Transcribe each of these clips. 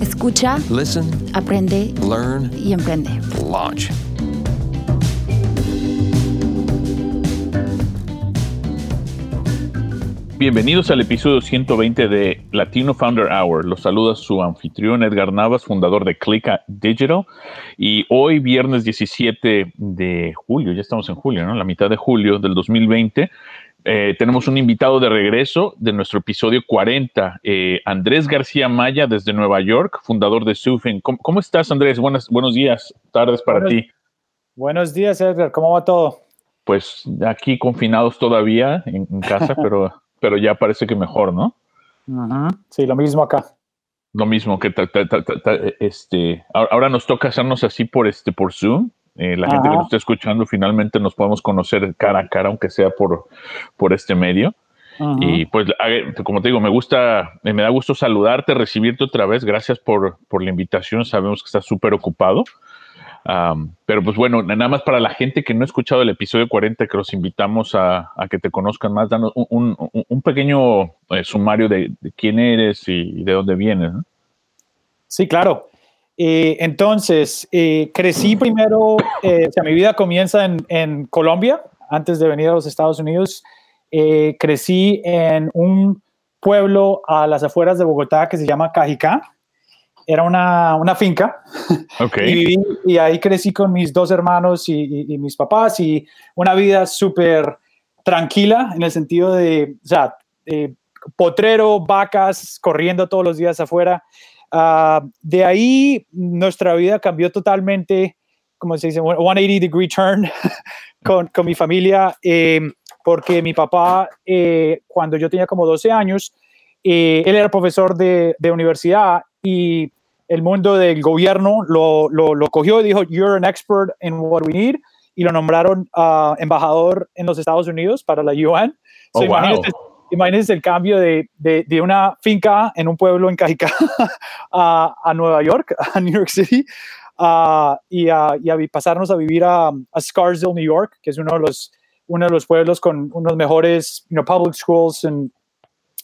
Escucha, Listen, aprende learn, y emprende. launch. Bienvenidos al episodio 120 de Latino Founder Hour. Los saluda su anfitrión Edgar Navas, fundador de Clica Digital. Y hoy, viernes 17 de julio, ya estamos en julio, ¿no? La mitad de julio del 2020, eh, tenemos un invitado de regreso de nuestro episodio 40, eh, Andrés García Maya desde Nueva York, fundador de Sufin. ¿Cómo, cómo estás, Andrés? Buenas, buenos días, tardes para Buenos- ti. Buenos días, Edgar. ¿Cómo va todo? Pues aquí confinados todavía en, en casa, pero, pero ya parece que mejor, ¿no? Sí, lo mismo acá. Lo mismo que ta- ta- este ahora ahora nos toca hacernos así por este por Zoom. Eh, la gente que nos está escuchando finalmente nos podemos conocer cara a cara, aunque sea por, por este medio. Y pues, como te digo, me gusta, eh, me da gusto saludarte, recibirte otra vez. Gracias por, por la invitación. Sabemos que estás súper ocupado. Am, pero pues bueno, nada más para la gente que no ha escuchado el episodio 40, que los invitamos a, a que te conozcan más, danos un, un- un- un pequeño eh, sumario de, de quién eres y, de dónde vienes. ¿no? Sí, claro. Eh, entonces, eh, crecí primero, eh, o sea, mi vida comienza en, en Colombia, antes de venir a los Estados Unidos. Eh, crecí en un pueblo a las afueras de Bogotá que se llama Cajicá. Era una, una finca. Ok. Y, y ahí crecí con mis dos hermanos y, y- y mis papás y una vida súper tranquila en el sentido de, o sea, eh, potrero, vacas, corriendo todos los días afuera. Ah, de ahí nuestra vida cambió totalmente, como se dice, 180 degree turn con, con mi familia, eh, porque mi papá, eh, cuando yo tenía como 12 años, eh, él era profesor de, de universidad y el mundo del gobierno lo, lo, lo cogió y dijo, you're an expert in what we need, y lo nombraron ah, embajador en los Estados Unidos para la UN. Oh, wow. imagínense, imagínense el cambio de, de, de una finca en un pueblo en Cajicá a, a Nueva York, a New York City, ah, y, a, y a pasarnos a vivir a, a Scarsdale, New York, que es uno de los, uno de los pueblos con unos mejores you know, public schools en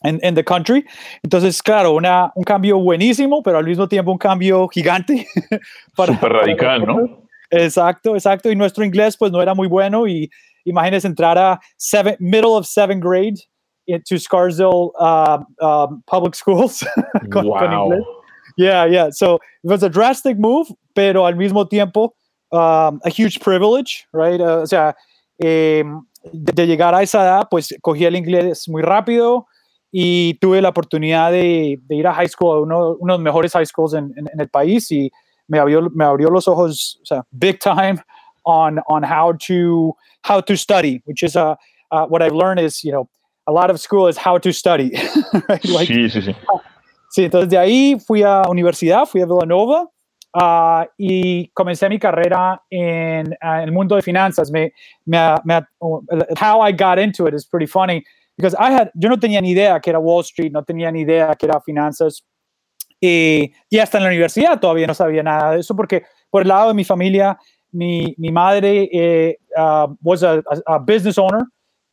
en the country. Entonces, claro, una, un cambio buenísimo, pero al mismo tiempo un cambio gigante. Súper radical, ¿no? nosotros. Exacto, exacto. Y nuestro inglés pues no era muy bueno y imagínense entrar a seven, middle of seventh grade into Scarsdale uh, um, public schools Wow. Yeah, yeah. So it was a drastic move, pero al mismo tiempo um, a huge privilege, right? Uh, o sea, de, de llegar a esa edad, pues cogí el inglés muy rápido y tuve la oportunidad de, de ir a high school, a uno, uno de los mejores high schools en, en- en el país y me abrió, me abrió los ojos, o sea, big time on, on how to, how to study, which is uh, uh, what I've learned is, you know, a lot of school is how to study, right? Like, Sí, sí, sí. Sí, entonces de ahí fui a universidad, fui a Villanova ah, y comencé mi carrera en, ah, el mundo de finanzas. Me, me, me, how I got into it is pretty funny because I had, yo no tenía ni idea que era Wall Street, no tenía ni idea que era finanzas. Y, y hasta en la universidad todavía no sabía nada de eso porque por el lado de mi familia, mi, mi madre eh, ah, was a, a- a business owner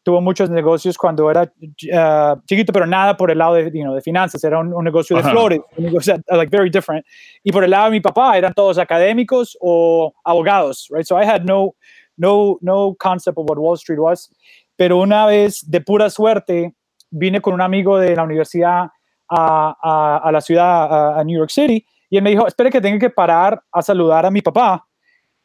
tuvo muchos negocios cuando era uh, chiquito, pero nada por el lado de, you know, de finanzas, era un, un negocio de Ajá. flores, un negocio like very different. Y por el lado de mi papá eran todos académicos o abogados, right? So I had no, no, no concept of what Wall Street was. Pero una vez, de pura suerte, vine con un amigo de la universidad a, a, a la ciudad, a, a New York City, y él me dijo, espere que tenga que parar a saludar a mi papá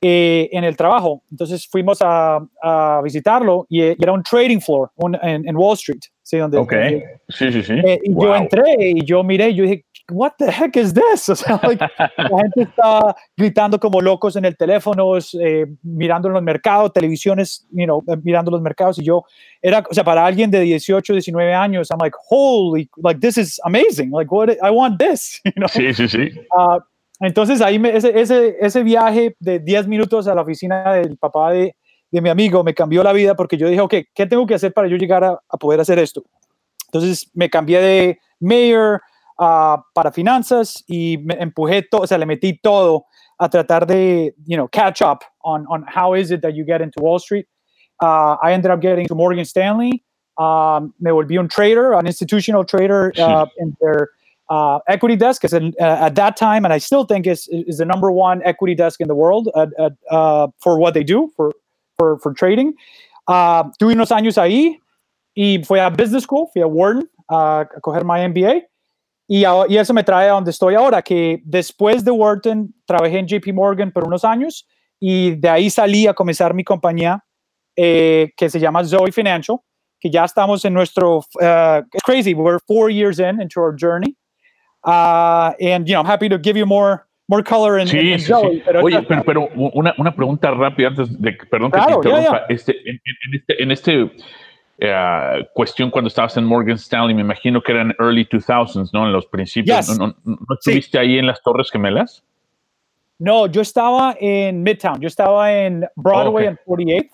eh, en el trabajo. Entonces fuimos a, a visitarlo y, y era un trading floor un- en, en Wall Street. ¿sí? Donde, Ok. donde- Sí, sí, sí. eh, y yo Wow. entré y yo miré y yo dije, what the heck is this? O sea, like, la gente está gritando como locos en el teléfono, eh, mirando en los mercados, televisiones, you know, eh, mirando los mercados y yo era, o sea, para alguien de 18, 19 años, I'm like, holy, like this is amazing, like what, I want this, you know. Sí, sí, sí. Ah, Entonces ahí me, ese, ese, ese viaje de 10 minutos a la oficina del papá de, de, mi amigo me cambió la vida porque yo dije, ok, ¿qué tengo que hacer para yo llegar a, a poder hacer esto? Entonces me cambié de mayor uh, para finanzas y me empujé todo, o sea, le metí todo a tratar de, you know, catch up on, on how is it that you get into Wall Street. Uh, I ended up getting to Morgan Stanley. Um, me volví un trader, an institutional trader uh, in their uh, equity desk. Is uh, at that time, and I still think is is the number one equity desk in the world at, at, uh, for what they do for for, for trading. Uh, tuve unos años ahí y fui a business school, fui a Wharton a coger mi MBA. Y, y, eso me trae a donde estoy ahora, que después de Wharton trabajé en JP Morgan por unos años y de ahí salí a comenzar mi compañía eh, que se llama Zoe Financial, que ya estamos en nuestro, uh, it's crazy, we're four years in into our journey. Uh, and, you know, I'm happy to give you more, more color in, sí, in sí, Zoe. Sí. Pero Oye, pero, pero, una, una pregunta rápida antes de, perdón que claro, te interrumpa. Yeah, yeah. Este, en, en, este, en este Uh, cuestión cuando estabas en Morgan Stanley, me imagino que eran early 2000s, ¿no? En los principios. Yes. ¿No, no, no estuviste sí. ahí en las Torres Gemelas? No, yo estaba en Midtown, yo estaba en Broadway en oh, okay. 48th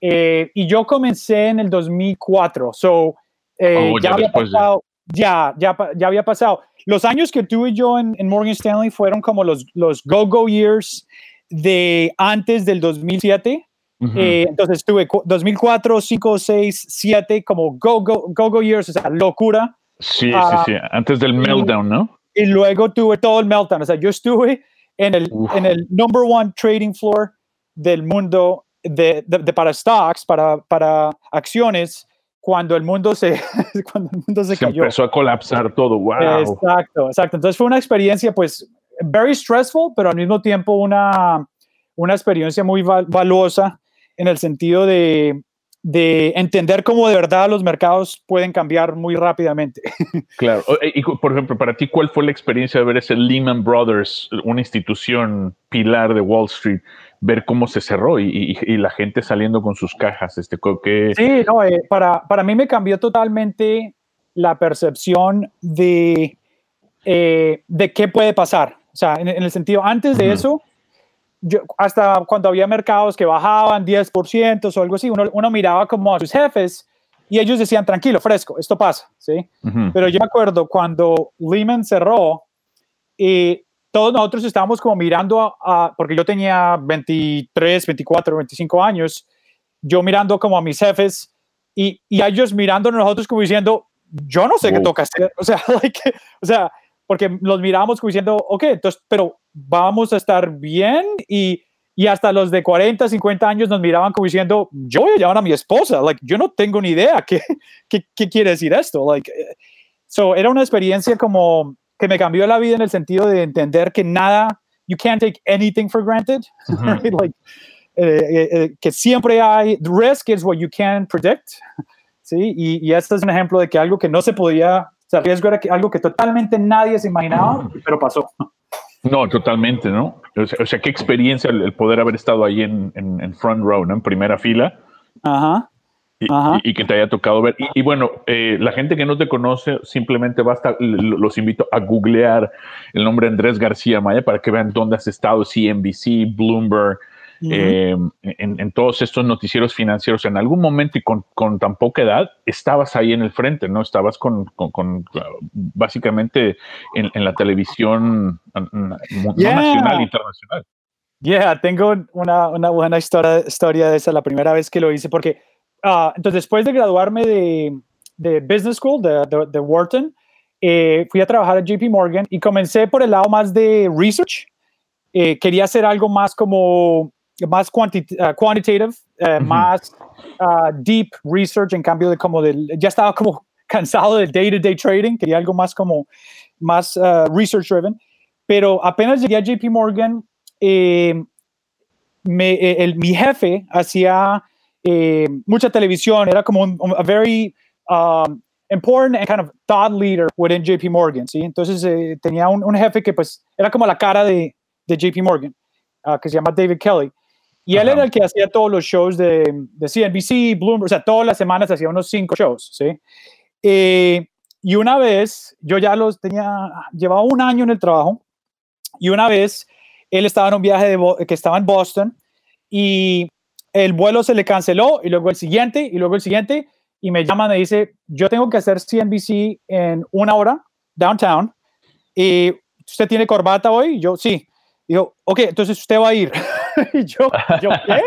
eh, y yo comencé en el 2004, so eh, oh, ya, ya, había pasado. Ya, ya, ya, había pasado. Los años que tuve yo en, en Morgan Stanley fueron como los, los go-go years de antes del 2007 Uh -huh. eh, entonces tuve 2004, 5, 6, 7 como go, go, go, years, o sea, locura. Sí, uh, sí, sí, antes del meltdown, ¿no? Y luego tuve todo el meltdown, o sea, yo estuve en el, en el number one trading floor del mundo de, de, de para stocks, para, para acciones, cuando el mundo se, cuando el mundo se, se cayó. empezó a colapsar todo, wow. Exacto, exacto. Entonces fue una experiencia, pues, very stressful, pero al mismo tiempo una, una experiencia muy val valiosa en el sentido de, de, entender cómo de verdad los mercados pueden cambiar muy rápidamente. Claro. Y, por ejemplo, para ti, ¿cuál fue la experiencia de ver ese Lehman Brothers, una institución pilar de Wall Street, ver cómo se cerró y, y, y la gente saliendo con sus cajas? Este, ¿qué? Sí, no, eh, para, para mí me cambió totalmente la percepción de, eh, de qué puede pasar. O sea, en, en el sentido, antes de uh -huh. eso, yo, hasta cuando había mercados que bajaban 10% o algo así, uno, uno, miraba como a sus jefes y ellos decían, tranquilo, fresco, esto pasa, ¿sí? Uh -huh. Pero yo me acuerdo cuando Lehman cerró y todos nosotros estábamos como mirando a, a, porque yo tenía 23, 24, 25 años, yo mirando como a mis jefes y, y ellos mirando a nosotros como diciendo, yo no sé qué toca hacer, o sea, like, o sea, porque los miramos como diciendo, ok, entonces, pero vamos a estar bien y, y hasta los de 40, 50 años nos miraban como diciendo, yo voy a llamar a mi esposa, like, yo no tengo ni idea qué, qué, qué quiere decir esto, like, so, era una experiencia como que me cambió la vida en el sentido de entender que nada, you can't take anything for granted, uh -huh. right? like, eh, eh, que siempre hay, risk is what you can predict, ¿sí? Y, y este es un ejemplo de que algo que no se podía sea, riesgo era que, algo que totalmente nadie se imaginaba, pero pasó. No, totalmente, ¿no? O sea, o sea qué experiencia el, el, poder haber estado ahí en, en, en, front row, ¿no? En primera fila. Ajá. Y, Ajá. y, y que te haya tocado ver. Y, y bueno, eh, la gente que no te conoce, simplemente basta, los invito a googlear el nombre Andrés García Maya para que vean dónde has estado, CNBC, Bloomberg, Uh -huh. eh, en, en, todos estos noticieros financieros, en algún momento y con, con, tan poca edad, estabas ahí en el frente, ¿no? Estabas con, con, con básicamente en, en, la televisión yeah. no nacional, internacional. Yeah, tengo una, una buena historia, historia de esa, la primera vez que lo hice, porque uh, entonces después de graduarme de, de Business School, de, de, de Wharton, eh, fui a trabajar a JP Morgan y comencé por el lado más de research. Eh, quería hacer algo más como más quanti uh, quantitative, uh, uh -huh. más uh, deep research, en cambio de como del, ya estaba como cansado del day-to-day -day trading, quería algo más como más uh, research driven, pero apenas llegué a JP Morgan, eh, me, eh, el, mi jefe hacía eh, mucha televisión, era como un, a very um, important and kind of thought leader within JP Morgan, ¿sí? Entonces eh, tenía un, un, jefe que pues era como la cara de, de JP Morgan, uh, que se llama David Kelly. Y él Ajá. era el que hacía todos los shows de, de, CNBC, Bloomberg, o sea, todas las semanas hacía unos cinco shows, ¿sí? Eh, y una vez, yo ya los tenía, llevaba un año en el trabajo, Y una vez él estaba en un viaje de, que estaba en Boston y el vuelo se le canceló y luego el siguiente y luego el siguiente y me llama me dice, yo tengo que hacer CNBC en una hora, downtown, y usted tiene corbata hoy, yo sí. Yo, ok, entonces usted va a ir. y yo, yo, ¿qué?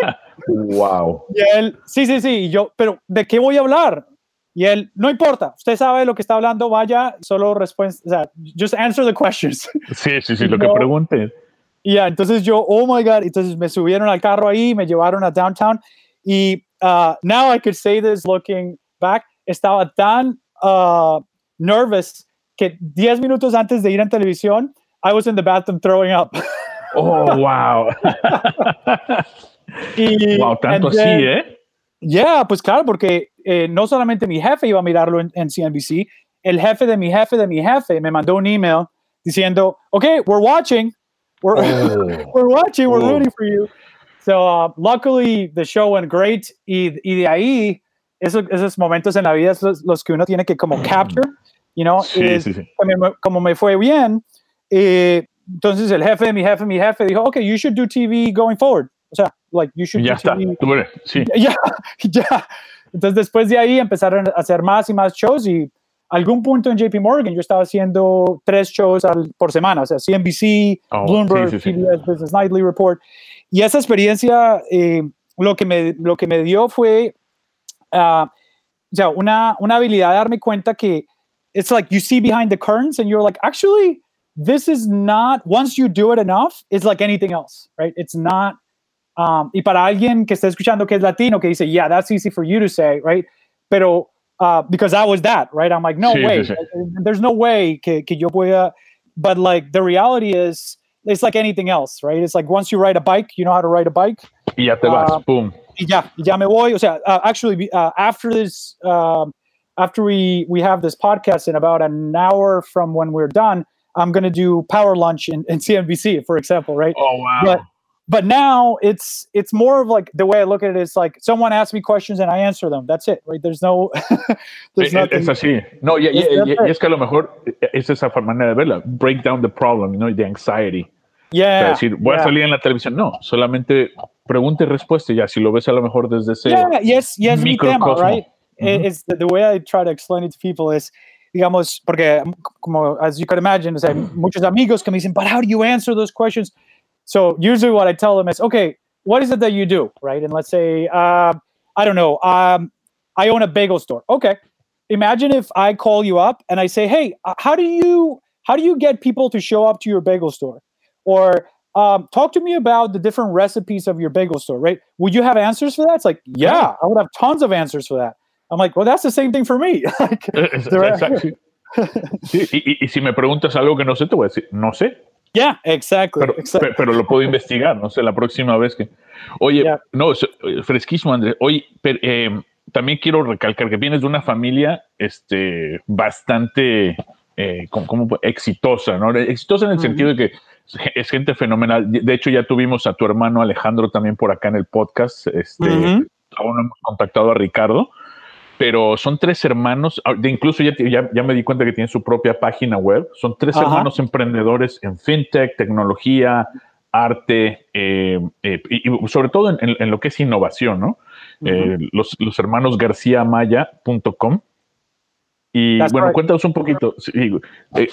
Wow. Y él, sí, sí, sí, y yo, pero ¿de qué voy a hablar? Y él, no importa, usted sabe lo que está hablando, vaya, solo respuesta, o sea, just answer the questions. Sí, sí, sí, lo que pregunte. Y yeah, entonces yo, oh my God, entonces me subieron al carro ahí, me llevaron a downtown y uh, now I could say this looking back, estaba tan uh, nervous que 10 minutos antes de ir en televisión, I was in the bathroom throwing up. Oh, wow. y, wow, tanto así, ¿eh? Yeah, pues claro, porque eh, no solamente mi jefe iba a mirarlo en, en, CNBC, el jefe de mi jefe de mi jefe me mandó un email diciendo, okay, we're watching, we're, oh. we're watching, we're oh. rooting for you. So uh, luckily the show went great y, y de ahí esos, esos momentos en la vida son los, los, que uno tiene que como capture, you know, sí, es, sí, sí. Como, como, me fue bien, eh, entonces el jefe de mi jefe, mi jefe dijo, okay, you should do TV going forward. O sea, like, you should ya do está, TV. tú eres, sí. Ya, ya. Entonces después de ahí empezaron a hacer más y más shows y algún punto en JP Morgan yo estaba haciendo tres shows al, por semana, o sea, CNBC, Oh, Bloomberg, sí, sí, sí. PBS Business Nightly Report. Y esa experiencia eh, lo, que me, lo que me dio fue uh, o sea, una, una habilidad de darme cuenta que it's like you see behind the curtains and you're like, actually, this is not, once you do it enough, it's like anything else, right? It's not, um, y para alguien que está escuchando que es latino, que dice, yeah, that's easy for you to say, right? Pero, uh, because I was that, right? I'm like, no Sí, sí, way, sí. there's no way que, que yo pueda, but like the reality is, it's like anything else, right? It's like once you ride a bike, you know how to ride a bike. Y ya te vas, Ah, pum. y ya, ya me voy. O sea, uh, actually, uh, after this, um, after we we have this podcast in about an hour from when we're done, I'm gonna do power lunch in, in CNBC, for example, right? Oh, wow. But but now it's it's more of like the way I look at it is like someone asks me questions and I answer them. That's it, right? There's no, there's Sí, nothing. es así. No, y, y- Es y- es que a lo mejor eh, es esa manera de verla. Break down the problem, you know, the anxiety. O sea, Yeah, decir, voy a yeah. salir en la televisión. No, solamente pregunta y respuesta. Ya, si lo ves a lo mejor desde ese. Yeah, yes, yes, mi tema, microcosmo. right? It- It's the, the way I try to explain it to people is, digamos, porque um, como as you can imagine, o sea, muchos amigos que me dicen, but how do you answer those questions? So usually what I tell them is, okay, what is it that you do, right? And let's say, uh, I don't know, um, I own a bagel store. Okay, imagine if I call you up and I say, hey, uh, how do you how do you get people to show up to your bagel store? Or um, talk to me about the different recipes of your bagel store, right? Would you have answers for that? It's like, yeah, I would have tons of answers for that. I'm like, well, that's the same thing for me. like, are- exacto, sí. Y, y- si me preguntas algo que no sé, te voy a decir, no sé, yeah, exactly. pero, exactly. pe- pero lo puedo investigar, no sé, la próxima vez que... Oye, Ya. no, eh, fresquísimo, Andrés. Oye, pero, eh, también quiero recalcar que vienes de una familia este, bastante eh, como, como exitosa, ¿no? Exitosa en el Ujú. sentido de que es gente fenomenal. De hecho, ya tuvimos a tu hermano Alejandro también por acá en el podcast. Este, Ujú. Aún no hemos contactado a Ricardo, pero son tres hermanos. ah, Incluso ya, ya, ya me di cuenta que tienen su propia página web. Son tres Ajá. hermanos emprendedores en fintech, tecnología, arte eh, eh, y, y sobre todo en, en- en lo que es innovación, ¿no? Eh, los, los hermanos garcíamaya.com. Y That's bueno, right. cuéntanos un poquito. Sí,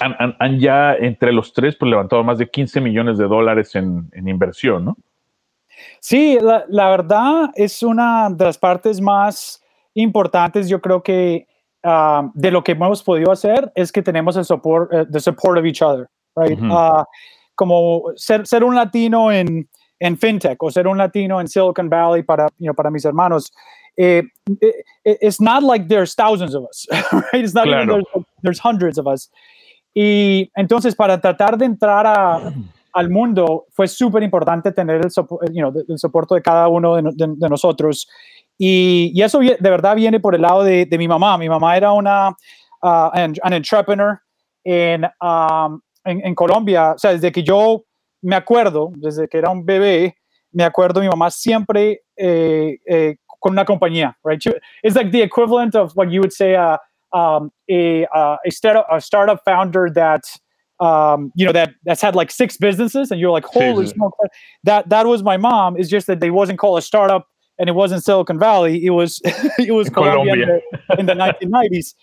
han, han- han ya entre los tres pues, levantado más de 15 millones de dólares en, en inversión, ¿no? Sí, la, la verdad es una de las partes más importantes, yo creo que um, de lo que hemos podido hacer es que tenemos el support, eh, the support of each other, right? Uh, como ser, ser un latino en, en fintech o ser un latino en Silicon Valley para, you know, para mis hermanos. eh, it- it- it's not like there's thousands of us, right? It's not Claro. there's, there's hundreds of us. Y entonces para tratar de entrar a, al mundo fue súper importante tener el, you know, el soporte de cada uno de, de- de nosotros. Y, y eso de verdad viene por el lado de, de mi mamá. Mi mamá era una uh, an, an entrepreneur en, um, en, en Colombia. O sea, desde que yo me acuerdo, desde que era un bebé, me acuerdo mi mamá siempre eh, eh, con una compañía, right? It's like the equivalent of what you would say a, um, a, uh, a, startup, a startup founder that um, you know that that's had like six businesses, and you're like, holy Sí, sí. smoke! That that was my mom. It's just that they wasn't called a startup, and it wasn't Silicon Valley. It was it was Colombia, in Colombia. the, in the 1990s.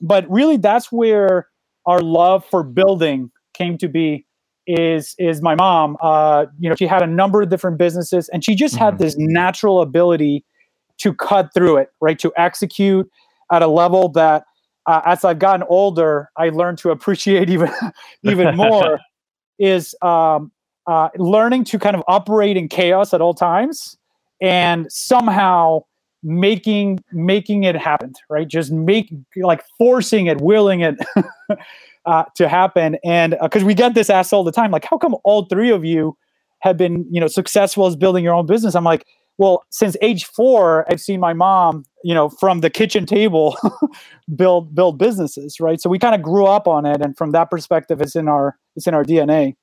But really, that's where our love for building came to be. Is is my mom? Uh, you know, she had a number of different businesses, and she just had Mhm. this natural ability to cut through it, right? To execute at a level that uh, as I've gotten older, I learned to appreciate even even more. is um, uh, learning to kind of operate in chaos at all times and somehow making making it happen, right? Just make like forcing it, willing it uh, to happen. And because we get this asked all the time, like, how come all three of you have been, you know, successful as building your own business? I'm like, well, since age four, I've seen my mom, you know, from the kitchen table build build businesses, right? So we kind of grew up on it, and from that perspective, it's in our it's in our DNA.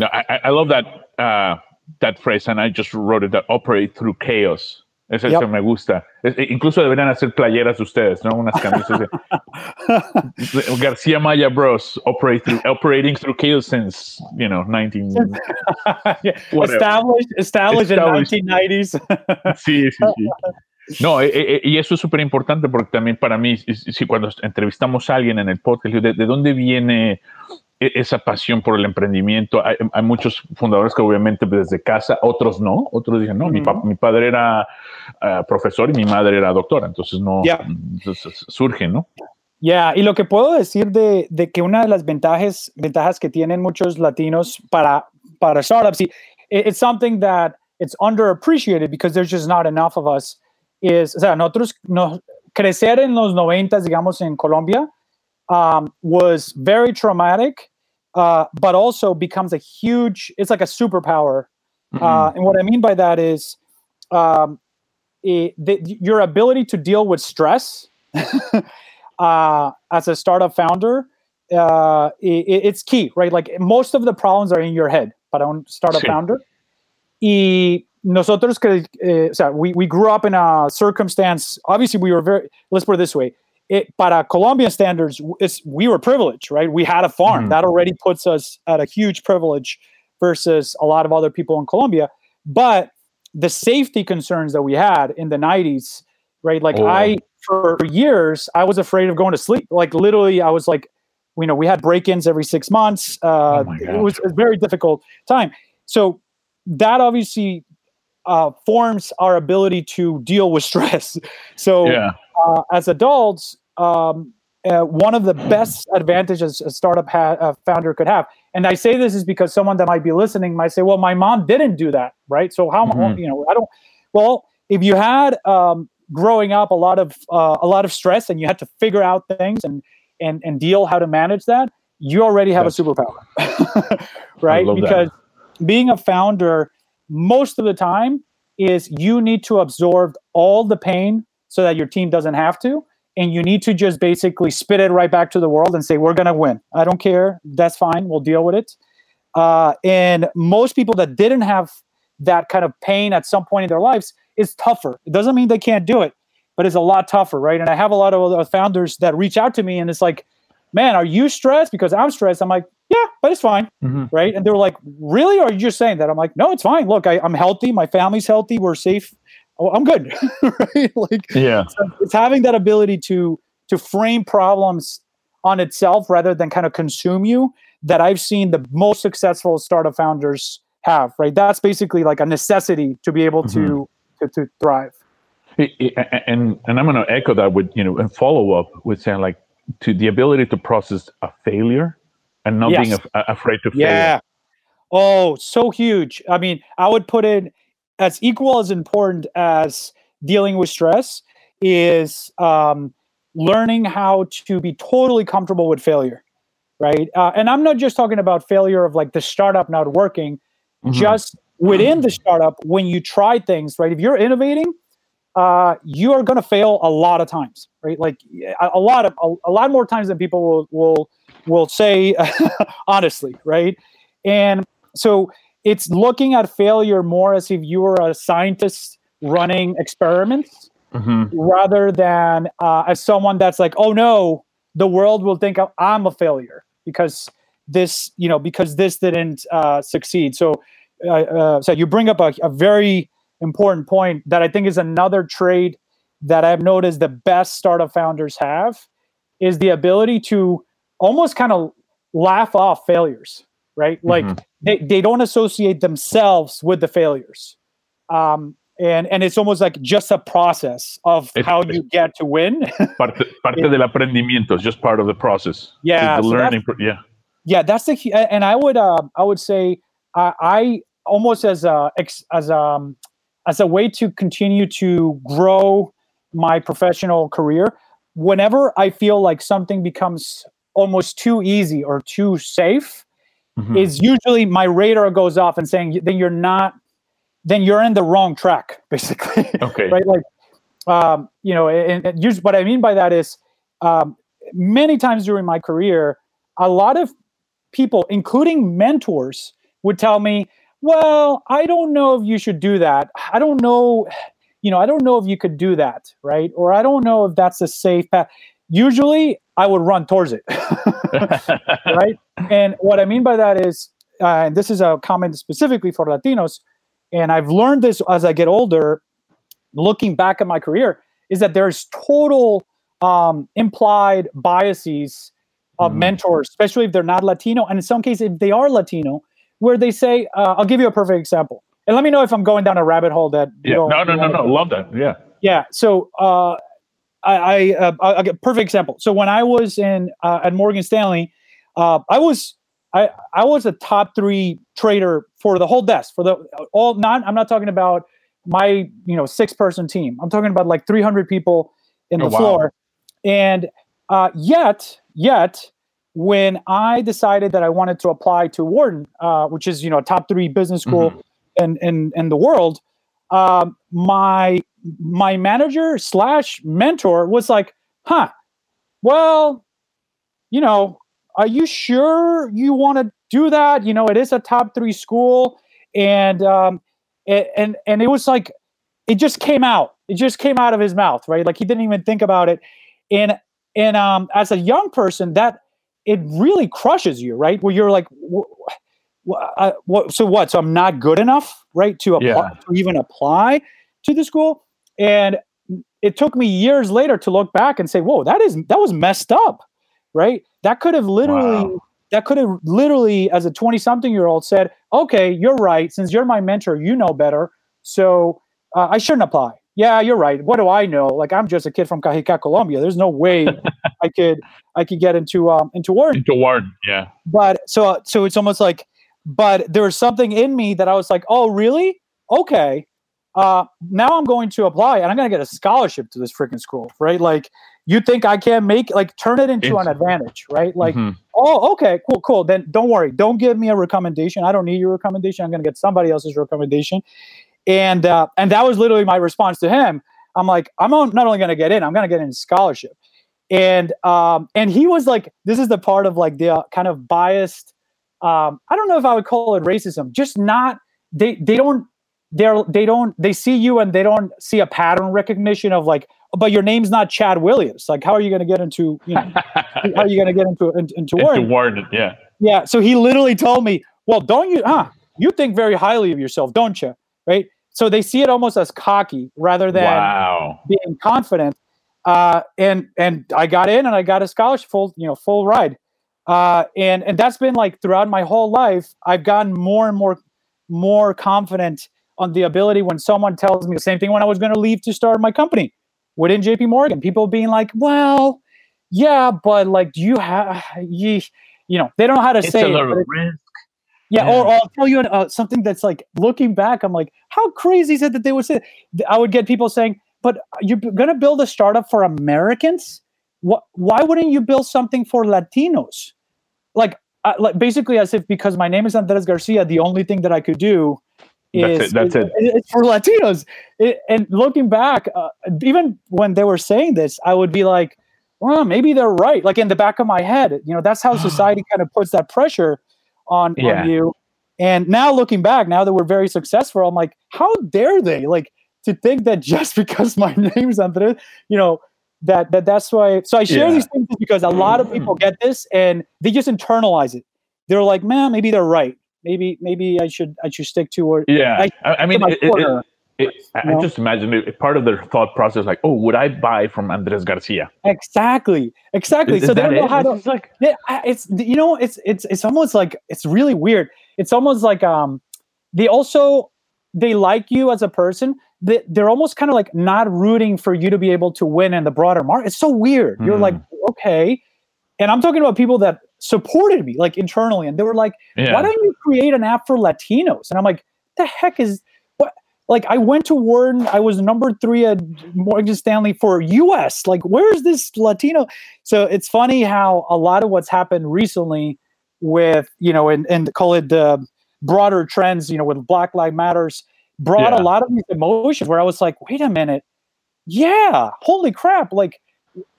No, I- I love that uh, that phrase, and I just wrote it. That operate through chaos. Ese Yep. eso me gusta. Es- e- incluso deberían hacer playeras ustedes, ¿no? Unas camisas de García Maya Bros. Operate through operating through chaos since you know 19. Yeah, Whatever. established established Established. in 1990s. Sí, sí, sí. No, eh, eh, y eso es súper importante porque también para mí, si si cuando entrevistamos a alguien en el podcast, ¿de, de dónde viene esa pasión por el emprendimiento? Hay, hay muchos fundadores que obviamente desde casa, otros no, otros dicen, no, mi, pa- Ujú. mi padre era ah, profesor y mi madre era doctora, entonces no, Yeah. entonces surge, ¿no? Ya, y lo que puedo decir de, de que una de las ventajas, ventajas que tienen muchos latinos para, para startups, y it- it's something that it's underappreciated because there's just not enough of us, is, o sea, nosotros, no, crecer en los 90, digamos, en Colombia, um, was very traumatic, uh, but also becomes a huge, it's like a superpower uh, and what I mean by that is um, it, the, your ability to deal with stress uh, as a startup founder. Uh, i- i- it's key, right? Like most of the problems are in your head para un startup Sí. founder. Y nosotros que, eh, o sea, we, we grew up in a circumstance. Obviously, we were very. Let's put it this way: it, para Colombian standards, we were privileged, right? We had a farm Mhm. that already puts us at a huge privilege versus a lot of other people in Colombia. But the safety concerns that we had in the 90s, right? Like Oh. I, for years, I was afraid of going to sleep. Like literally, I was like, you know, we had break-ins every six months. Uh, Oh it was a very difficult time. So that obviously uh, forms our ability to deal with stress. So Yeah. Uh, as adults, um, uh, one of the best advantages a startup ha- a founder could have, and I say this is because someone that might be listening might say, "Well, my mom didn't do that, right? So how, Mhm. you know, I don't." Well, if you had um, growing up a lot of uh, a lot of stress and you had to figure out things and and and deal how to manage that, you already have That's- a superpower, right? love that. Because being a founder, most of the time, is you need to absorb all the pain so that your team doesn't have to. And you need to just basically spit it right back to the world and say, we're going to win. I don't care. That's fine. We'll deal with it. Uh, and most people that didn't have that kind of pain at some point in their lives is tougher. It doesn't mean they can't do it, but it's a lot tougher, right? And I have a lot of other founders that reach out to me and it's like, man, are you stressed? Because I'm stressed. I'm like, yeah, but it's fine Mhm. right? And they were like, "Really? Or are you just saying that?" I'm like, "No, it's fine. Look, I, I'm healthy. My family's healthy. We're safe. Oh, I'm good." right? Like, Yeah. so it's having that ability to to frame problems on itself rather than kind of consume you that I've seen the most successful startup founders have. Right? That's basically like a necessity to be able to mm-hmm. to, to thrive. And and I'm going to echo that with you know and follow up with saying like to the ability to process a failure and not being af- afraid to fail. Yeah. Oh, so huge. I mean, I would put it as equal as important as dealing with stress is um, learning how to be totally comfortable with failure, right? Uh, and I'm not just talking about failure of like the startup not working, Mhm. just within the startup when you try things, right? If you're innovating, uh, you are going to fail a lot of times, right? Like a, a lot of a, a lot more times than people will will will say honestly, right? And so it's looking at failure more as if you were a scientist running experiments Mhm. rather than uh, as someone that's like, oh no, the world will think I'm a failure because this you know because this didn't uh, succeed so uh, uh, so you bring up a, a very important point that i think is another trait that i've noticed the best startup founders have is the ability to almost kind of laugh off failures right like Mhm. They, they don't associate themselves with the failures um, and and it's almost like just a process of how you get to win Parte, parte del aprendimiento, just part of the process. Yeah, The so learning, pro- yeah. yeah that's the key and i would uh, i would say uh, i almost as a as um as a way to continue to grow my professional career whenever i feel like something becomes almost too easy or too safe Mhm. is usually my radar goes off and saying then you're not then you're in the wrong track basically. Okay. right? Like um, you know and, and usually what i mean by that is um, many times during my career a lot of people including mentors would tell me well i don't know if you should do that. I don't know you know i don't know if you could do that right? Or i don't know if that's a safe path. Usually i would run towards it right? And what I mean by that is, uh, and this is a comment specifically for Latinos, and I've learned this as I get older, looking back at my career, is that there's total um, implied biases of Mhm. mentors, especially if they're not Latino, and in some cases, if they are Latino, where they say, uh, I'll give you a perfect example. And let me know if I'm going down a rabbit hole that you yeah. don't- No, no, you no, wanna no. Love that. Yeah. Yeah. So uh, I, I uh, get perfect example. So when I was in uh, at Morgan Stanley, uh, I was I I was a top three trader for the whole desk for the all not. I'm not talking about my you know six person team. I'm talking about like 300 people in Oh, the wow. floor, and uh, yet yet when I decided that I wanted to apply to Wharton, uh, which is you know a top three business school in, in in the world, um, my my manager slash mentor was like, "Huh, well, you know, are you sure you want to do that? You know, it is a top three school, and um, a- and and it was like, it just came out. It just came out of his mouth, right? Like he didn't even think about it, and and um, as a young person, that it really crushes you, right? Where you're like, "Wh- wh- uh, what? So what? So I'm not good enough, right? To apply, Yeah. to even apply to the school, and it took me years later to look back and say, "Whoa, that is that was messed up," right? That could have literally, Wow. that could have literally, as a 20 something year old, said, "Okay, you're right. Since you're my mentor, you know better, so uh, I shouldn't apply." Yeah, you're right. What do I know? Like I'm just a kid from Cajica, Colombia. There's no way I could I could get into um into Wharton Into Wharton. Yeah. but so so it's almost like but there was something in me that i was like oh really? Okay. Uh now i'm going to apply and i'm going to get a scholarship to this freaking school right? Like you think i can't make like turn it into an advantage right? Like Mhm. oh okay cool cool. Then don't worry. Don't give me a recommendation. I don't need your recommendation. I'm going to get somebody else's recommendation. And uh and that was literally my response to him. I'm like i'm not only going to get in i'm going to get in scholarship. And um and he was like this is the part of like the uh, kind of biased um i don't know if i would call it racism just not they they don't they're they don't they see you and they don't see a pattern recognition of like "Oh, but your name's not chad williams like how are you going to get into you know how are you going to get into into, into Wharton? Wharton. Yeah. Yeah. So he literally told me, well, don't you, huh? You think very highly of yourself, don't you? Right. So they see it almost as cocky rather than Wow. being confident. Uh, and, and I got in and I got a scholarship full, you know, full ride. Uh, and, and that's been like throughout my whole life, I've gotten more and more, more confident on the ability when someone tells me the same thing when I was going to leave to start my company within JP Morgan, people being like, well, yeah, but like, do you have, you, you know, they don't know how to It's say it, lot but of it- risk. yeah, Yeah. or, or I'll tell you uh, something that's like looking back, I'm like, how crazy is it that they would say? I would get people saying, "But you're going to build a startup for Americans? What? Why wouldn't you build something for Latinos?" Like, uh, like basically as if because my name is Andres Garcia, the only thing that I could do That's is it, that's it. It's for Latinos. It, and looking back, uh, even when they were saying this, I would be like, "Well, maybe they're right." Like in the back of my head, you know, that's how society kind of puts that pressure on, Yeah. on you. And now looking back, now that we're very successful, I'm like, how dare they like to think that just because my name's Andres, you know, that that that's why. So I share Yeah. these things because a lot of people get this and they just internalize it. they're like, man, maybe they're right. Maybe maybe I should I should stick to or Yeah, I, I, mean, it, it, it, I know? Just imagine part of their thought process, like, oh, would I buy from Andres Garcia? exactly exactly. Is, so is they don't know how to It's like, Yeah, it's you know it's it's it's almost like it's really weird. It's almost like um they also they like you as a person. They, they're almost kind of like not rooting for you to be able to win in the broader market. It's so weird. You're Hmm. like okay, and I'm talking about people that supported me like internally, and they were like, yeah. why don't you create an app for Latinos? And I'm like, the heck is what? Like I went to Wharton, I was number three at Morgan Stanley for US. Like, where's this Latino? So it's funny how a lot of what's happened recently with, you know, and, and call it the broader trends, you know, with Black Lives Matters, brought Yeah. a lot of these emotions where I was like, wait a minute, yeah, holy crap. Like,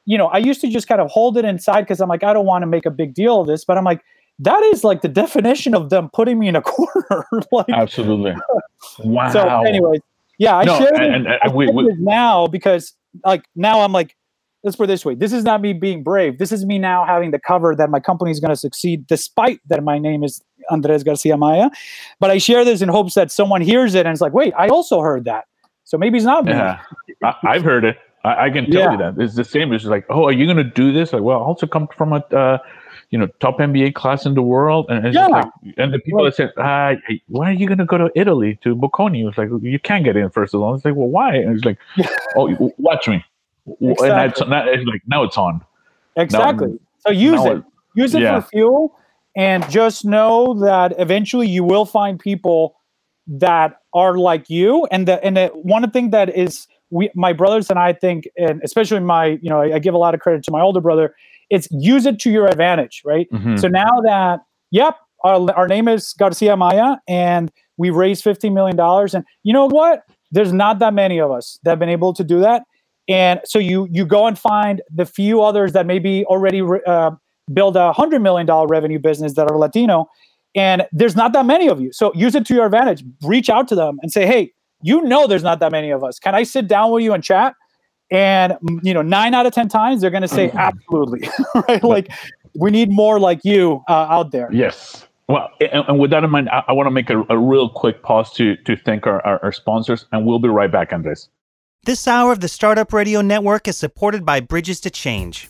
you know, I used to just kind of hold it inside because I'm like, I don't want to make a big deal of this, but I'm like, that is like the definition of them putting me in a corner. like, Absolutely. Wow. so, anyways, yeah, I No, share and- this, and- I we- we- this now because, like, now I'm like, let's put it this way: this is not me being brave. This is me now having the cover that my company is going to succeed, despite that my name is Andres Garcia Maya. But I share this in hopes that someone hears it and it's like, wait, I also heard that. So maybe it's not me. Yeah, I, I've heard it. I, I can tell Yeah. you that it's the same. It's just like, oh, are you going to do this? Like, well, I also come from a, uh, you know, top MBA class in the world, and it's Yeah. like, and the people Right. that said, ah, why are you going to go to Italy to Bocconi? It's like you can't get in first of all. It's like, well, why? And it's like, oh, watch me. And that's, Exactly. now, it's like now it's on. Exactly. so use it. it- Use it yeah. for fuel, and just know that eventually you will find people that are like you. And the and the one thing that is we my brothers and I think, and especially my you know I, I give a lot of credit to my older brother. It's use it to your advantage, right? Mhm. So now that yep, our our name is Garcia Maya, and we raised fifteen million dollars, and you know what? There's not that many of us that have been able to do that. And so you you go and find the few others that maybe already uh, build a hundred million dollar revenue business that are Latino, and there's not that many of you. So use it to your advantage. Reach out to them and say, hey, you know, there's not that many of us. Can I sit down with you and chat? And mm, you know, nine out of ten times they're going to say absolutely, right? Like we need more like you uh, out there. Yes. Well, and, and with that in mind, I, I want to make a, a real quick pause to to thank our, our, our sponsors, and we'll be right back, Andres. This hour of the Startup Radio Network is supported by Bridges to Change.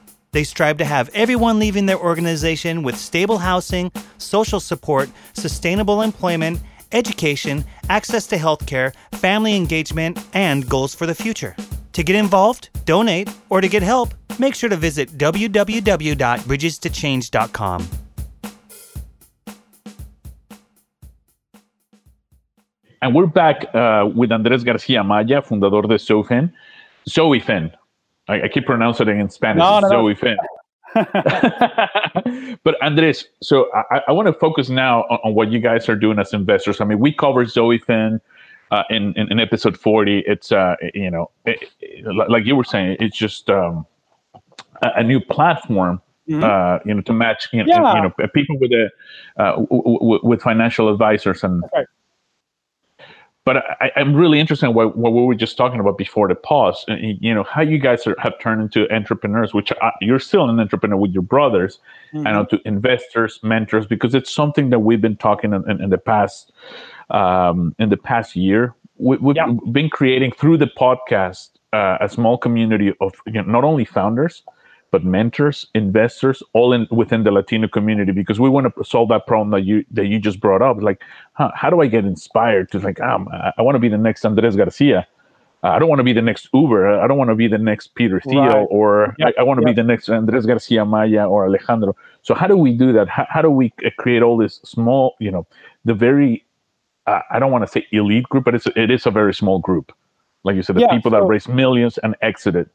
They strive to have everyone leaving their organization with stable housing, social support, sustainable employment, education, access to healthcare, family engagement, and goals for the future. To get involved, donate, or to get help, make sure to visit www.bridgestochange.com. And we're back uh, with Andres Garcia Maya, fundador de Zoefen. Zoefen. I, I keep pronouncing it in Spanish. No, no, no. Zoefen. but Andres, so I, I want to focus now on, on, what you guys are doing as investors. I mean, we covered Zoefen uh, in, in in episode forty. It's uh, you know, it, it, like you were saying, it's just um, a, a new platform. Mhm. Uh, you know, to match you know, Yeah. you know people with a uh, w- w- with financial advisors and right. But I, I'm really interested in what, what we were just talking about before the pause. uh, You know how you guys are, have turned into entrepreneurs, which uh, you're still an entrepreneur with your brothers, Mhm. and to investors, mentors, because it's something that we've been talking in, in, in the past um, in the past year. We, we've Yeah. been creating through the podcast uh, a small community of you know, not only founders but mentors, investors, all in within the Latino community because we want to solve that problem that you that you just brought up. Like, huh, how do I get inspired to like, um, I, I want to be the next Andres Garcia. Uh, I don't want to be the next Uber. I don't want to be the next Peter Thiel, Right. or Yep, I, I want to yep. be the next Andres Garcia Maya or Alejandro. So how do we do that? How, how do we create all this small, you know, the very, uh, I don't want to say elite group, but it's it is a very small group. Like you said, the Yeah, people that so- raised millions and exited.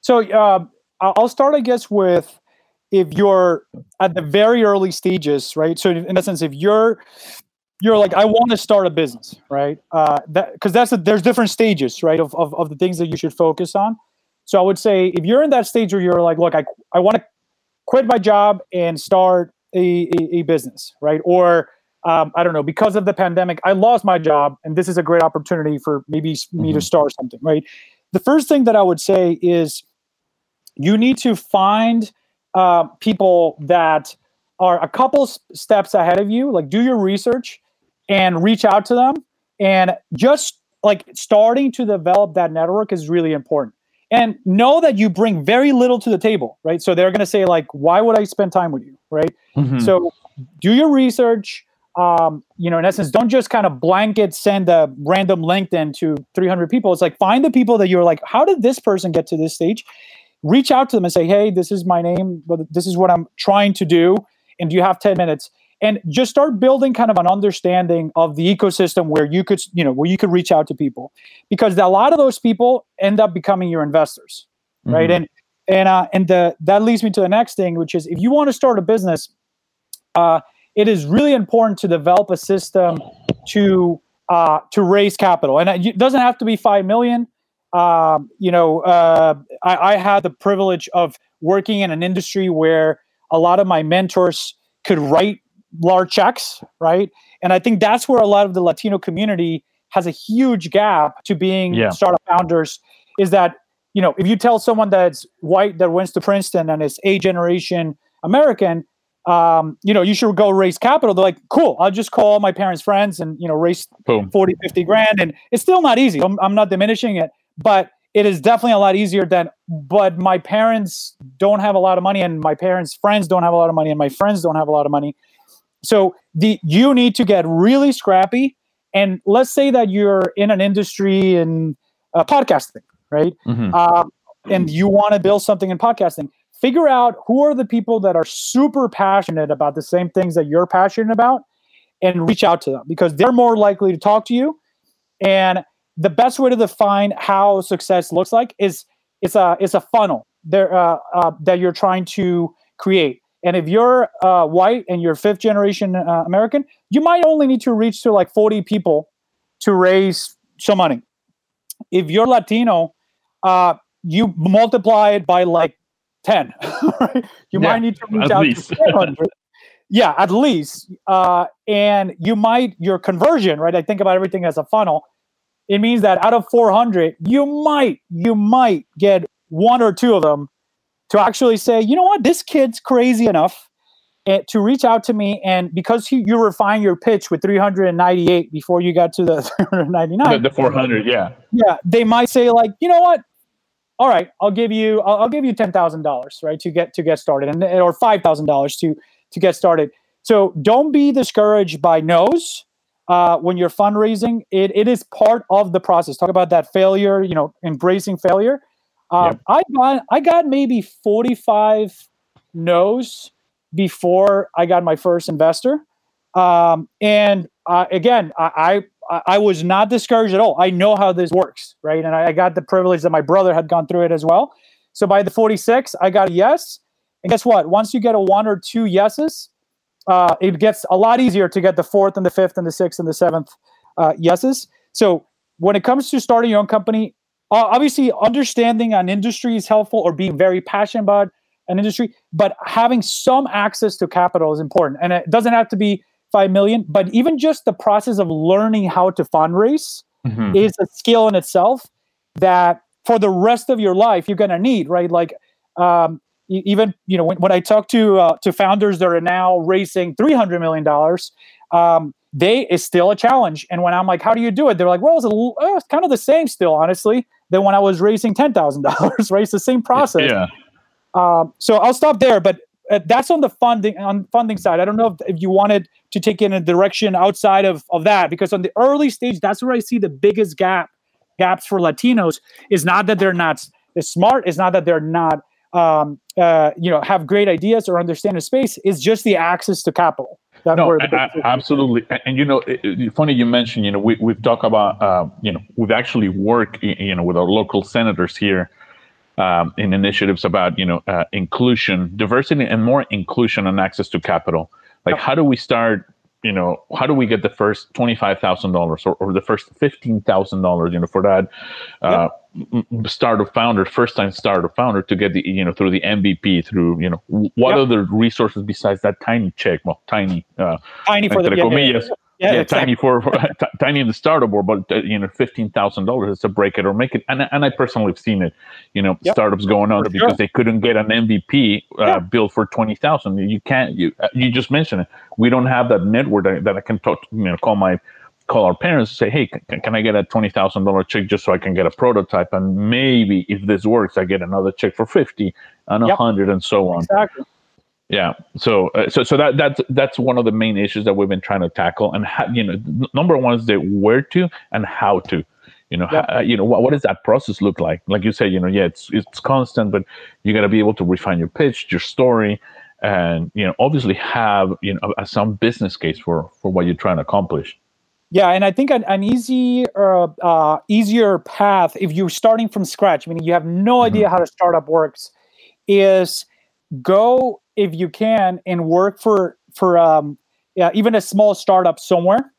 So uh, I'll start, I guess, with if you're at the very early stages, right? So in essence, if you're you're like, I want to start a business, right? Uh, that because that's a, there's different stages, right, of, of of the things that you should focus on. So I would say if you're in that stage where you're like, look, I I want to quit my job and start a, a, a business, right? Or um, I don't know, because of the pandemic, I lost my job, and this is a great opportunity for maybe mm-hmm. me to mm-hmm. start something, right? The first thing that I would say is you need to find uh, people that are a couple steps ahead of you, like do your research and reach out to them. And just like starting to develop that network is really important. And know that you bring very little to the table, right? So they're going to say, like, why would I spend time with you, right? Mm-hmm. So do your research. Um, you know, in essence, don't just kind of blanket send a random LinkedIn to 300 people. It's like find the people that you're like, how did this person get to this stage? Reach out to them and say, hey, this is my name, but this is what I'm trying to do. And do you have 10 minutes? and just start building kind of an understanding of the ecosystem where you could you know where you could reach out to people because a lot of those people end up becoming your investors right mm-hmm. and and uh, and the, that leads me to the next thing which is if you want to start a business uh, it is really important to develop a system to uh, to raise capital and it doesn't have to be five million um, you know uh, I, I had the privilege of working in an industry where a lot of my mentors could write large checks, right? And I think that's where a lot of the Latino community has a huge gap to being yeah. startup founders is that, you know, if you tell someone that's white that went to Princeton and is a generation American, um, you know, you should go raise capital. They're like, cool, I'll just call my parents' friends and, you know, raise Boom. 40, 50 grand. And it's still not easy. I'm, I'm not diminishing it, but it is definitely a lot easier than, but my parents don't have a lot of money and my parents' friends don't have a lot of money and my friends don't have a lot of money. So the you need to get really scrappy. And let's say that you're in an industry in uh, podcasting, right? Mm-hmm. Uh, and you want to build something in podcasting. Figure out who are the people that are super passionate about the same things that you're passionate about, and reach out to them because they're more likely to talk to you. And the best way to define how success looks like is it's a it's a funnel there uh, uh, that you're trying to create. And if you're uh, white and you're fifth generation uh, American, you might only need to reach to like 40 people to raise some money. If you're Latino, uh, you multiply it by like 10. right? You yeah, might need to reach out least. to 400. yeah, at least. Uh, and you might, your conversion, right? I think about everything as a funnel. It means that out of 400, you might, you might get one or two of them to actually say, you know what, this kid's crazy enough eh, to reach out to me. And because he, you refine your pitch with 398 before you got to the 399, the, the 400, yeah, yeah, they might say like, you know what, all right, I'll give you, I'll, I'll give you ten thousand dollars, right, to get to get started, and or five thousand dollars to to get started. So don't be discouraged by no's uh, when you're fundraising. It, it is part of the process. Talk about that failure, you know, embracing failure. Uh, yep. I got I got maybe 45 no's before I got my first investor. Um, and uh, again, I, I, I was not discouraged at all. I know how this works, right? And I, I, got the privilege that my brother had gone through it as well. So by the 46, I got a yes. And guess what? Once you get a one or two yeses, uh, it gets a lot easier to get the fourth and the fifth and the sixth and the seventh uh, yeses. So when it comes to starting your own company, uh, obviously understanding an industry is helpful or being very passionate about an industry but having some access to capital is important and it doesn't have to be 5 million but even just the process of learning how to fundraise mm-hmm. is a skill in itself that for the rest of your life you're going to need right like um, even you know when, when i talk to uh, to founders that are now raising 300 million dollars um, they is still a challenge and when i'm like how do you do it they're like well it's, a, uh, it's kind of the same still honestly than when I was raising ten thousand dollars. Right, it's the same process. Yeah. Um, so I'll stop there, but uh, that's on the funding on funding side. I don't know if, if you wanted to take in a direction outside of of that because on the early stage, that's where I see the biggest gap gaps for Latinos. Is not that they're not smart. It's not that they're not um, uh, you know have great ideas or understand the space. is just the access to capital. That's no, I, I, absolutely. And, and, you know, it, it, funny you mentioned. You know, we we've talked about. Uh, you know, we've actually worked. You know, with our local senators here. Um, in initiatives about you know uh, inclusion, diversity, and more inclusion and access to capital. Like, how do we start you know, how do we get the first $25,000 or, or the first $15,000, you know, for that uh, yep. Startup founder, first time startup founder to get the, you know, through the MVP, through, you know, what yep. other resources besides that tiny check? Well, tiny, uh, tiny for the, yeah, yeah, yeah yeah, exactly. tiny for, for t- tiny in the startup board, but uh, you know, fifteen thousand dollars is to break it or make it. And and I personally have seen it. You know, yep. startups going under because sure. they couldn't get an MVP uh, yeah. built for twenty thousand. You can't. You uh, you just mentioned it. We don't have that network that, that I can talk. You know, call my call our parents and say, hey, can, can I get a twenty thousand dollar check just so I can get a prototype? And maybe if this works, I get another check for fifty and a yep. hundred and so on. Exactly. Yeah. So, uh, so, so that that's that's one of the main issues that we've been trying to tackle. And how, you know, number one is the where to and how to. You know, how, you know what, what does that process look like? Like you said, you know, yeah, it's it's constant, but you got to be able to refine your pitch, your story, and you know, obviously have you know a, some business case for for what you're trying to accomplish. Yeah, and I think an, an easy uh, uh, easier path if you're starting from scratch, meaning you have no mm-hmm. idea how a startup works, is go if you can and work for for um, yeah, even a small startup somewhere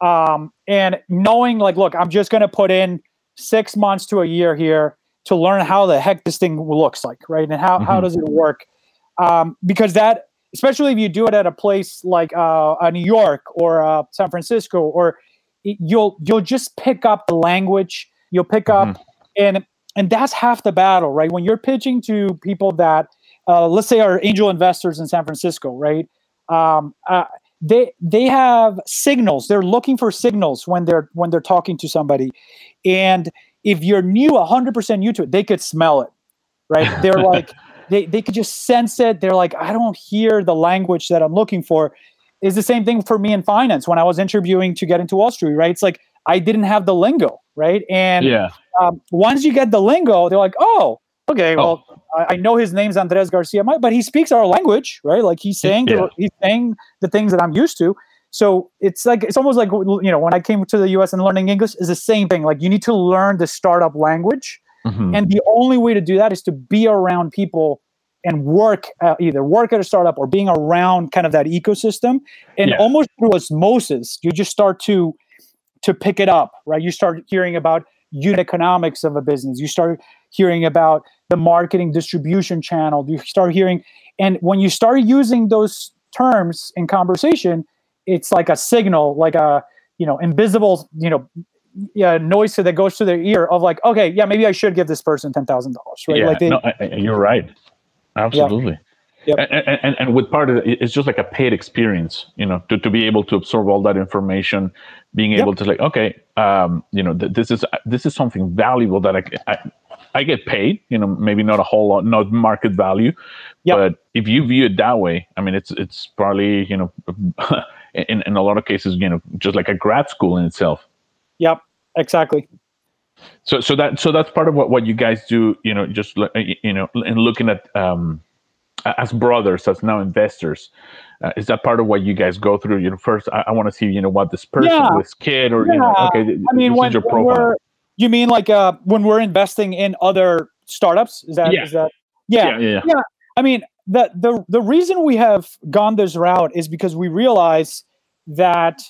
um, and knowing like look i'm just going to put in six months to a year here to learn how the heck this thing looks like right and how, mm-hmm. how does it work um, because that especially if you do it at a place like uh, uh, new york or uh, san francisco or you'll you'll just pick up the language you'll pick up mm-hmm. and and that's half the battle right when you're pitching to people that uh, let's say are angel investors in San Francisco, right? Um, uh, they they have signals. They're looking for signals when they're when they're talking to somebody, and if you're new, 100% new to it, they could smell it, right? They're like they they could just sense it. They're like, I don't hear the language that I'm looking for. Is the same thing for me in finance when I was interviewing to get into Wall Street, right? It's like I didn't have the lingo, right? And yeah. um, once you get the lingo, they're like, oh, okay, oh. well, I, I, know his name's Andres Garcia, but he speaks our language, right? Like he's saying yeah. he's saying the things that I'm used to. So it's like it's almost like you know when I came to the U.S. and learning English is the same thing. Like you need to learn the startup language, mm-hmm. and the only way to do that is to be around people and work uh, either work at a startup or being around kind of that ecosystem, and yeah. almost through osmosis, you just start to to pick it up, right? You start hearing about unit economics of a business. You start hearing about the marketing distribution channel. You start hearing, and when you start using those terms in conversation, it's like a signal, like a you know invisible you know yeah, noise that goes to their ear of like, okay, yeah, maybe I should give this person ten thousand dollars, right? Yeah, like they, no, I, you're right, absolutely. Yeah. Yep. And, and, and, with part of it, it's just like a paid experience, you know, to, to be able to absorb all that information, being able yep. to like, okay, um, you know, th- this is this is something valuable that I, I, I get paid, you know, maybe not a whole lot, not market value, yep. but if you view it that way, I mean, it's it's probably you know, in in a lot of cases, you know, just like a grad school in itself. Yep, exactly. So so that so that's part of what what you guys do, you know, just you know, in looking at um, as brothers, as now investors. Uh, is that part of what you guys go through? You know, first I, I want to see, you know, what this person, yeah. this kid, or yeah. you know, okay, I mean, when, when we're you mean like uh, when we're investing in other startups? Is that yeah. is that yeah. yeah, yeah, yeah. I mean, the the the reason we have gone this route is because we realize that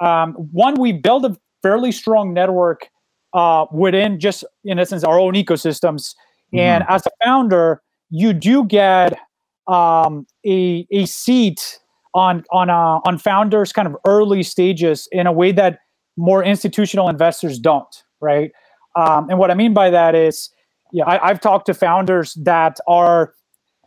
um, one, we build a fairly strong network uh, within just in essence our own ecosystems, mm-hmm. and as a founder, you do get um, a a seat on on uh, on founders kind of early stages in a way that more institutional investors don't right? Um, and what I mean by that is, yeah, I, have talked to founders that are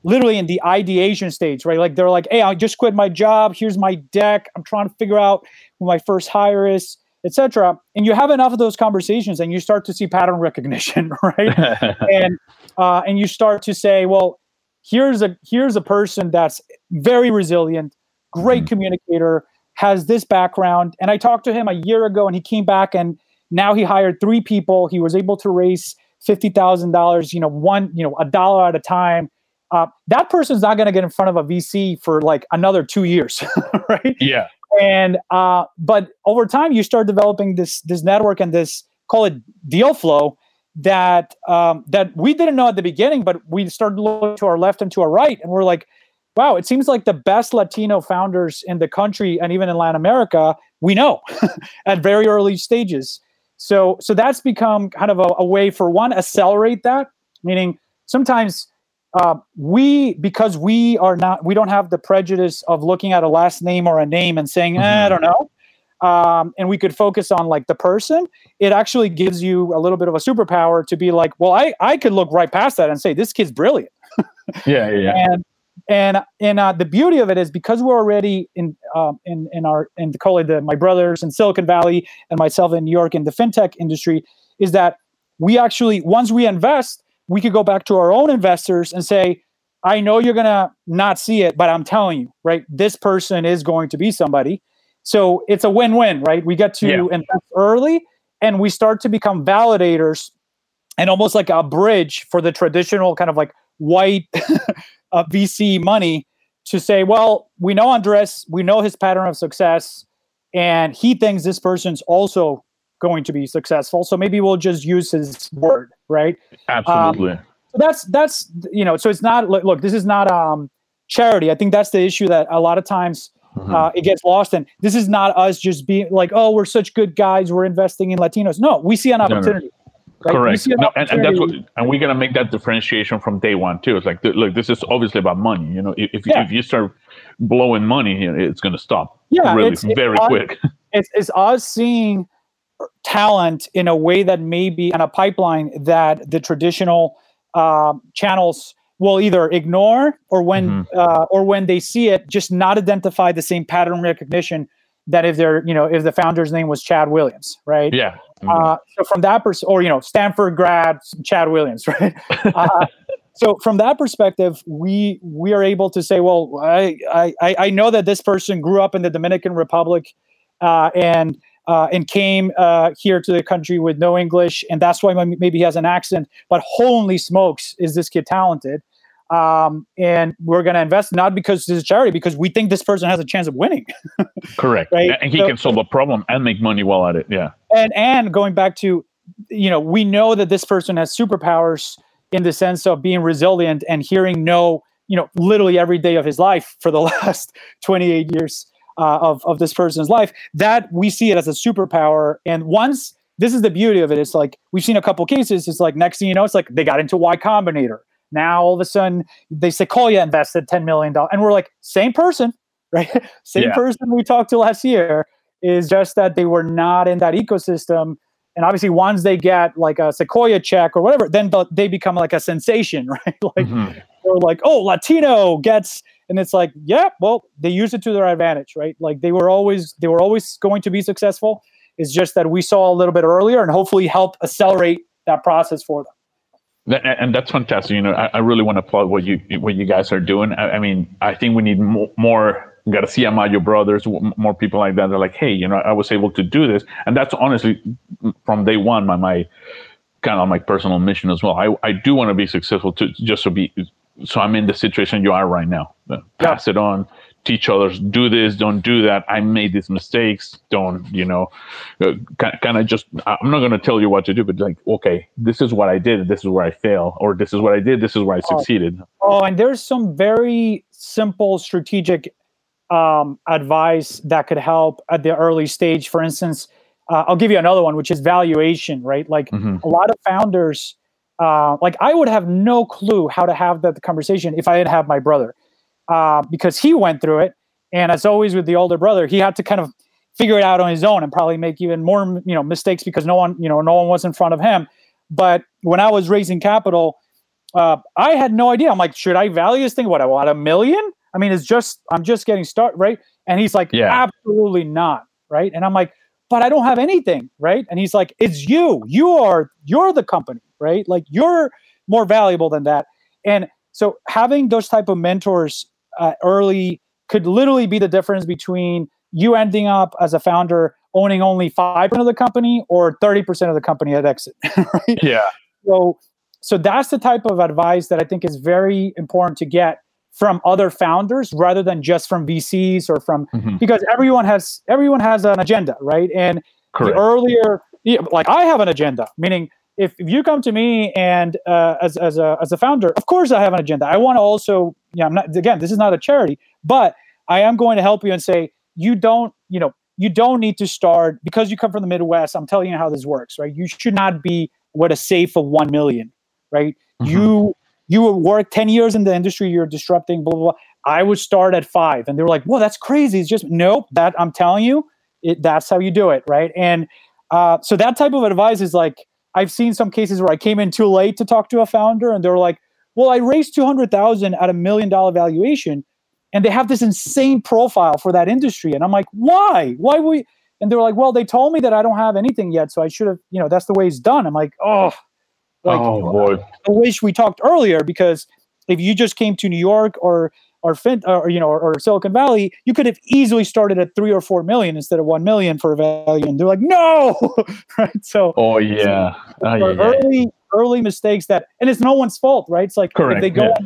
literally in the ideation stage, right? Like they're like, "Hey, I just quit my job. Here's my deck. I'm trying to figure out who my first hire is, etc." And you have enough of those conversations, and you start to see pattern recognition, right? and uh, and you start to say, "Well, here's a here's a person that's very resilient, great mm-hmm. communicator." has this background and i talked to him a year ago and he came back and now he hired three people. He was able to raise fifty thousand dollars. You know, one you know a dollar at a time. Uh, that person's not going to get in front of a VC for like another two years, right? Yeah. And uh, but over time, you start developing this this network and this call it deal flow that um, that we didn't know at the beginning, but we started looking to our left and to our right, and we're like, wow, it seems like the best Latino founders in the country and even in Latin America, we know at very early stages. So, so that's become kind of a, a way for one accelerate that. Meaning, sometimes uh, we because we are not we don't have the prejudice of looking at a last name or a name and saying mm-hmm. eh, I don't know. Um, and we could focus on like the person, it actually gives you a little bit of a superpower to be like, well, I, I could look right past that and say, this kid's brilliant. yeah, yeah, yeah. And and and uh, the beauty of it is because we're already in um, in in our in the call the my brothers in Silicon Valley and myself in New York in the fintech industry is that we actually once we invest we could go back to our own investors and say I know you're gonna not see it but I'm telling you right this person is going to be somebody so it's a win-win right we get to yeah. invest early and we start to become validators and almost like a bridge for the traditional kind of like white uh, VC money to say, well, we know Andres, we know his pattern of success, and he thinks this person's also going to be successful. So maybe we'll just use his word, right? Absolutely. Um, so that's that's you know, so it's not look, look this is not um charity. I think that's the issue that a lot of times mm-hmm. uh, it gets lost in. This is not us just being like, oh, we're such good guys, we're investing in Latinos. No, we see an opportunity. No, no. Right? Correct. No, and, and, that's what, and we're gonna make that differentiation from day one too. It's like, look, this is obviously about money. You know, if if, yeah. if you start blowing money, it's gonna stop. Yeah, really, it's, very it's quick. Us, it's, it's us seeing talent in a way that maybe on a pipeline that the traditional uh, channels will either ignore or when mm-hmm. uh, or when they see it, just not identify the same pattern recognition that if they're you know if the founder's name was Chad Williams, right? Yeah. Mm-hmm. Uh, so from that pers- or you know Stanford grad Chad Williams, right? uh, so from that perspective, we we are able to say, well, I I I know that this person grew up in the Dominican Republic, uh, and uh, and came uh, here to the country with no English, and that's why maybe he has an accent. But holy smokes, is this kid talented? um, and we're going to invest not because this is charity because we think this person has a chance of winning correct right and he so, can solve a problem and make money while at it yeah and and going back to you know we know that this person has superpowers in the sense of being resilient and hearing no you know literally every day of his life for the last 28 years uh, of, of this person's life that we see it as a superpower and once this is the beauty of it it's like we've seen a couple cases it's like next thing you know it's like they got into y combinator now all of a sudden they Sequoia invested $10 million. And we're like, same person, right? same yeah. person we talked to last year is just that they were not in that ecosystem. And obviously, once they get like a Sequoia check or whatever, then they become like a sensation, right? like mm-hmm. they're like, oh, Latino gets, and it's like, yeah, well, they use it to their advantage, right? Like they were always they were always going to be successful. It's just that we saw a little bit earlier and hopefully help accelerate that process for them and that's fantastic. You know, I, I, really want to applaud what you what you guys are doing. I, I mean, I think we need more, more Garcia Mayo brothers, more people like that. They're like, hey, you know, I was able to do this, and that's honestly from day one my my kind of my personal mission as well. I I do want to be successful to just to be so I'm in the situation you are right now. Pass yeah. it on, teach others do this don't do that i made these mistakes don't you know uh, kind of just i'm not going to tell you what to do but like okay this is what i did this is where i fail, or this is what i did this is where i oh. succeeded oh and there's some very simple strategic um, advice that could help at the early stage for instance uh, i'll give you another one which is valuation right like mm-hmm. a lot of founders uh, like i would have no clue how to have that conversation if i didn't have my brother uh, because he went through it. And as always with the older brother, he had to kind of figure it out on his own and probably make even more you know mistakes because no one you know no one was in front of him. But when I was raising capital, uh, I had no idea. I'm like, should I value this thing? What I want a million? I mean, it's just I'm just getting started, right? And he's like, yeah. absolutely not, right? And I'm like, but I don't have anything, right? And he's like, it's you. You are you're the company, right? Like you're more valuable than that. And so having those type of mentors uh, early could literally be the difference between you ending up as a founder owning only 5% of the company or 30% of the company at exit right? yeah so so that's the type of advice that i think is very important to get from other founders rather than just from vcs or from mm-hmm. because everyone has everyone has an agenda right and Correct. the earlier like i have an agenda meaning if, if you come to me and uh, as, as, a, as a founder of course i have an agenda i want to also yeah, I'm not again, this is not a charity, but I am going to help you and say you don't, you know, you don't need to start because you come from the Midwest. I'm telling you how this works, right? You should not be what a safe of 1 million, right? Mm-hmm. You you would work 10 years in the industry, you're disrupting, blah, blah, blah. I would start at five. And they were like, well, that's crazy. It's just, nope, that I'm telling you, it, that's how you do it. Right. And uh, so that type of advice is like, I've seen some cases where I came in too late to talk to a founder and they're like, well, I raised 200,000 at a million dollar valuation and they have this insane profile for that industry. And I'm like, why? Why would we? And they're like, well, they told me that I don't have anything yet. So I should have, you know, that's the way it's done. I'm like, oh, like, oh boy. I wish we talked earlier because if you just came to New York or or, fin- or you know or, or, Silicon Valley, you could have easily started at three or four million instead of one million for a value, and they're like, no, right? So, oh yeah, oh, yeah, early yeah. early mistakes that, and it's no one's fault, right? It's like Correct, they go. Yeah.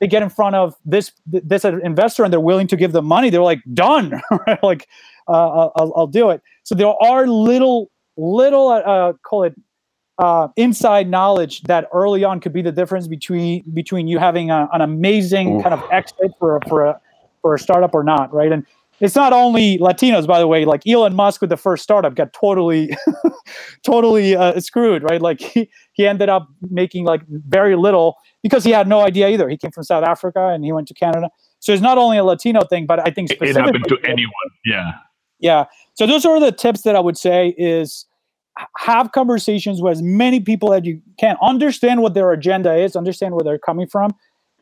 They get in front of this this investor and they're willing to give them money. They're like done, like uh, I'll, I'll do it. So there are little little uh, call it uh, inside knowledge that early on could be the difference between between you having a, an amazing Oof. kind of exit for a, for a for a startup or not, right? And it's not only Latinos, by the way. Like Elon Musk with the first startup got totally, totally uh, screwed, right? Like he, he ended up making like very little because he had no idea either. He came from South Africa and he went to Canada. So it's not only a Latino thing, but I think it happened to anyone. Yeah, yeah. So those are the tips that I would say is have conversations with as many people as you can understand what their agenda is understand where they're coming from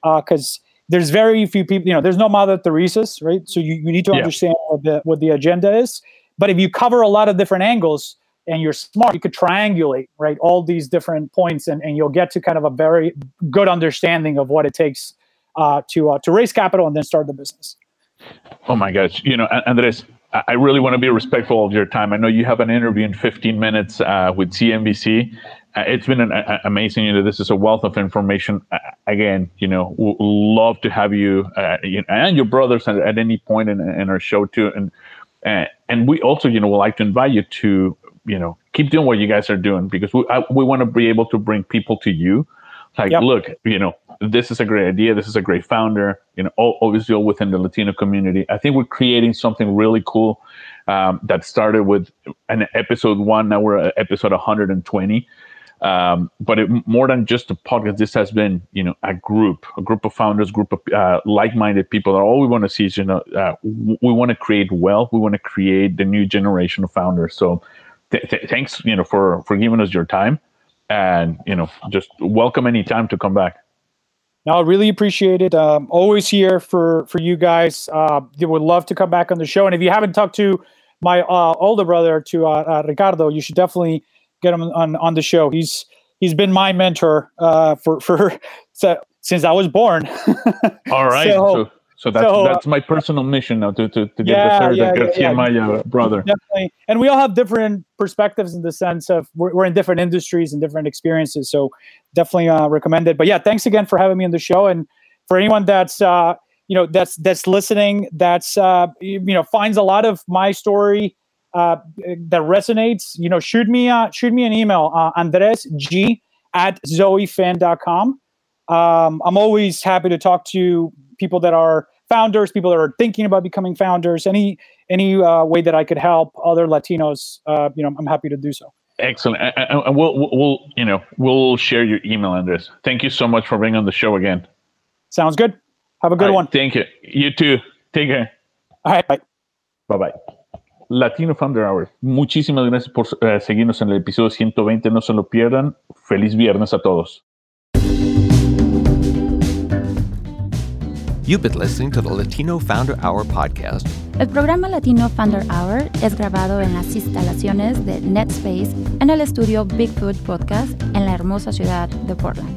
because uh, there's very few people you know there's no mother teresa's right? So you, you need to yeah. understand what the what the agenda is. But if you cover a lot of different angles and you're smart you could triangulate right all these different points and, and you'll get to kind of a very good understanding of what it takes uh, to uh, to raise capital and then start the business. Oh my gosh. You know andres I really want to be respectful of your time. I know you have an interview in 15 minutes uh, with CNBC. Uh, it's been an, amazing. You know, this is a wealth of information. Uh, again, you know, love to have you, uh, you and your brothers at, at any point in, in, our show too. And uh, and we also, you know, would like to invite you to, you know, keep doing what you guys are doing because we I, we want to be able to bring people to you. Like, yep. look, you know, this is a great idea. This is a great founder. You know, obviously all within the Latino community. I think we're creating something really cool um, that started with an episode one. Now we're at episode 120. Um, but it, more than just a podcast, this has been, you know, a group, a group of founders, group of uh, like-minded people. That all we want to see is, you know, uh, we want to create wealth. We want to create the new generation of founders. So, th- th- thanks, you know, for for giving us your time, and you know, just welcome anytime to come back. No, I really appreciate it. Um, always here for for you guys. Uh, would love to come back on the show. And if you haven't talked to my uh, older brother, to uh, uh Ricardo, you should definitely get him on on the show. He's he's been my mentor uh, for for since I was born. All right. so, so so that's so, that's my personal mission now to to, to get yeah, the third yeah, Garcia yeah, Maya brother. Definitely, and we all have different perspectives in the sense of we're, we're in different industries and different experiences. So definitely uh, recommend it. But yeah, thanks again for having me on the show, and for anyone that's uh, you know that's that's listening, that's uh, you, you know finds a lot of my story uh, that resonates. You know, shoot me uh, shoot me an email, uh, Andres G at zoefen.com. Um, I'm always happy to talk to people that are founders, people that are thinking about becoming founders, any any uh, way that I could help other Latinos, uh, you know, I'm happy to do so. Excellent, and we'll we'll you know we'll share your email address. Thank you so much for being on the show again. Sounds good. Have a good right, one. Thank you. You too. Take care. All right. Bye. Bye bye. Latino Founder Hour. Muchísimas gracias por uh, seguirnos en el episodio 120. No se lo pierdan. Feliz viernes a todos. You've been listening to the Latino Founder Hour podcast. El programa Latino Founder Hour es grabado en las instalaciones de NetSpace en el estudio Bigfoot Podcast en la hermosa ciudad de Portland.